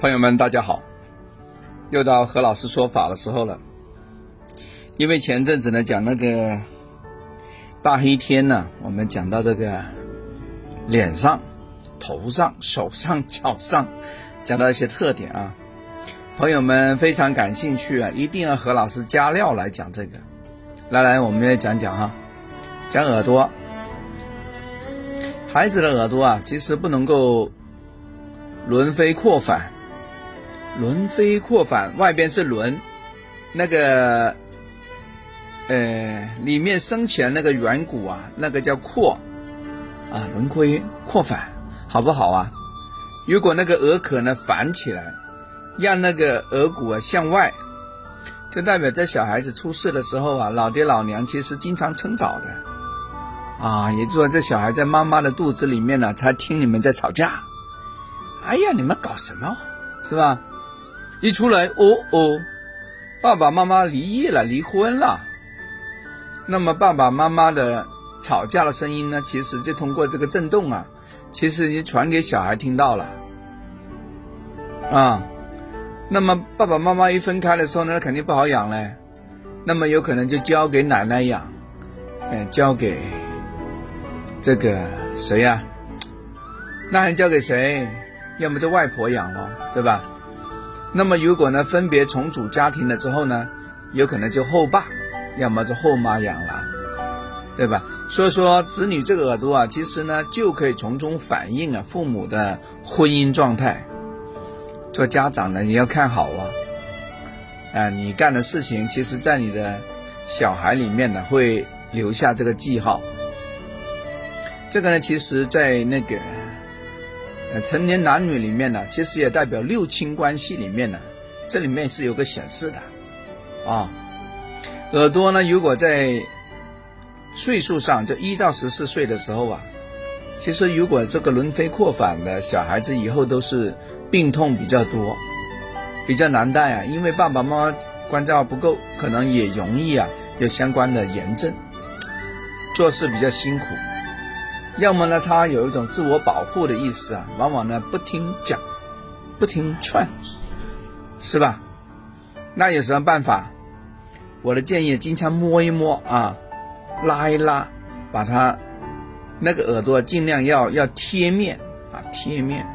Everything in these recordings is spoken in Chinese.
朋友们，大家好！又到何老师说法的时候了。因为前阵子呢讲那个大黑天呢，我们讲到这个脸上、头上、手上、脚上，讲到一些特点啊。朋友们非常感兴趣啊，一定要何老师加料来讲这个。来来，我们来讲讲哈，讲耳朵。孩子的耳朵啊，其实不能够轮飞扩反。轮飞扩反，外边是轮，那个，呃，里面升起来那个圆骨啊，那个叫扩，啊，轮亏扩反，好不好啊？如果那个耳壳呢反起来，让那个耳骨啊向外，就代表这小孩子出事的时候啊，老爹老娘其实经常撑早的，啊，也就是说这小孩在妈妈的肚子里面呢，他听你们在吵架，哎呀，你们搞什么，是吧？一出来，哦哦，爸爸妈妈离异了，离婚了。那么爸爸妈妈的吵架的声音呢？其实就通过这个震动啊，其实已经传给小孩听到了。啊，那么爸爸妈妈一分开的时候呢，肯定不好养嘞。那么有可能就交给奶奶养，哎，交给这个谁呀？那还交给谁？要么就外婆养了，对吧？那么如果呢分别重组家庭了之后呢，有可能就后爸，要么就后妈养了，对吧？所以说子女这个耳朵啊，其实呢就可以从中反映啊父母的婚姻状态。做家长呢，你要看好啊，啊，你干的事情，其实在你的小孩里面呢会留下这个记号。这个呢，其实在那个。成年男女里面呢，其实也代表六亲关系里面呢，这里面是有个显示的，啊，耳朵呢，如果在岁数上就一到十四岁的时候啊，其实如果这个轮飞扩反的小孩子以后都是病痛比较多，比较难带啊，因为爸爸妈妈关照不够，可能也容易啊有相关的炎症，做事比较辛苦。要么呢，他有一种自我保护的意思啊，往往呢不听讲，不听劝，是吧？那有什么办法？我的建议，经常摸一摸啊，拉一拉，把他那个耳朵尽量要要贴面啊，贴面。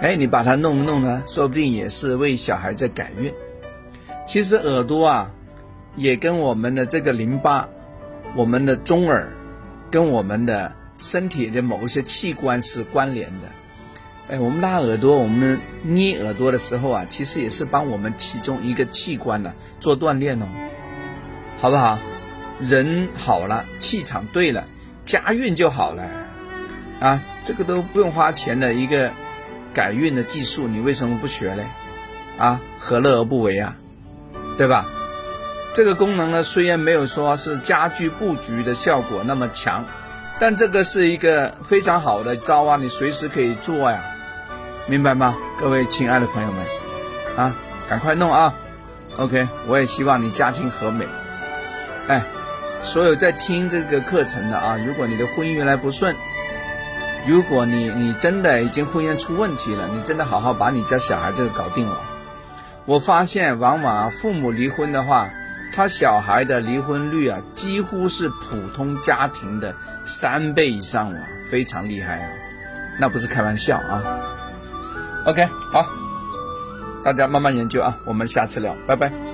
哎，你把它弄一弄呢，说不定也是为小孩在改运。其实耳朵啊，也跟我们的这个淋巴、我们的中耳，跟我们的。身体的某一些器官是关联的，哎，我们拉耳朵，我们捏耳朵的时候啊，其实也是帮我们其中一个器官呢做锻炼哦，好不好？人好了，气场对了，家运就好了，啊，这个都不用花钱的一个改运的技术，你为什么不学嘞？啊，何乐而不为啊？对吧？这个功能呢，虽然没有说是家居布局的效果那么强。但这个是一个非常好的招啊，你随时可以做呀，明白吗？各位亲爱的朋友们，啊，赶快弄啊！OK，我也希望你家庭和美。哎，所有在听这个课程的啊，如果你的婚姻原来不顺，如果你你真的已经婚姻出问题了，你真的好好把你家小孩这个搞定了。我发现往往，父母离婚的话。他小孩的离婚率啊，几乎是普通家庭的三倍以上啊，非常厉害啊，那不是开玩笑啊。OK，好，大家慢慢研究啊，我们下次聊，拜拜。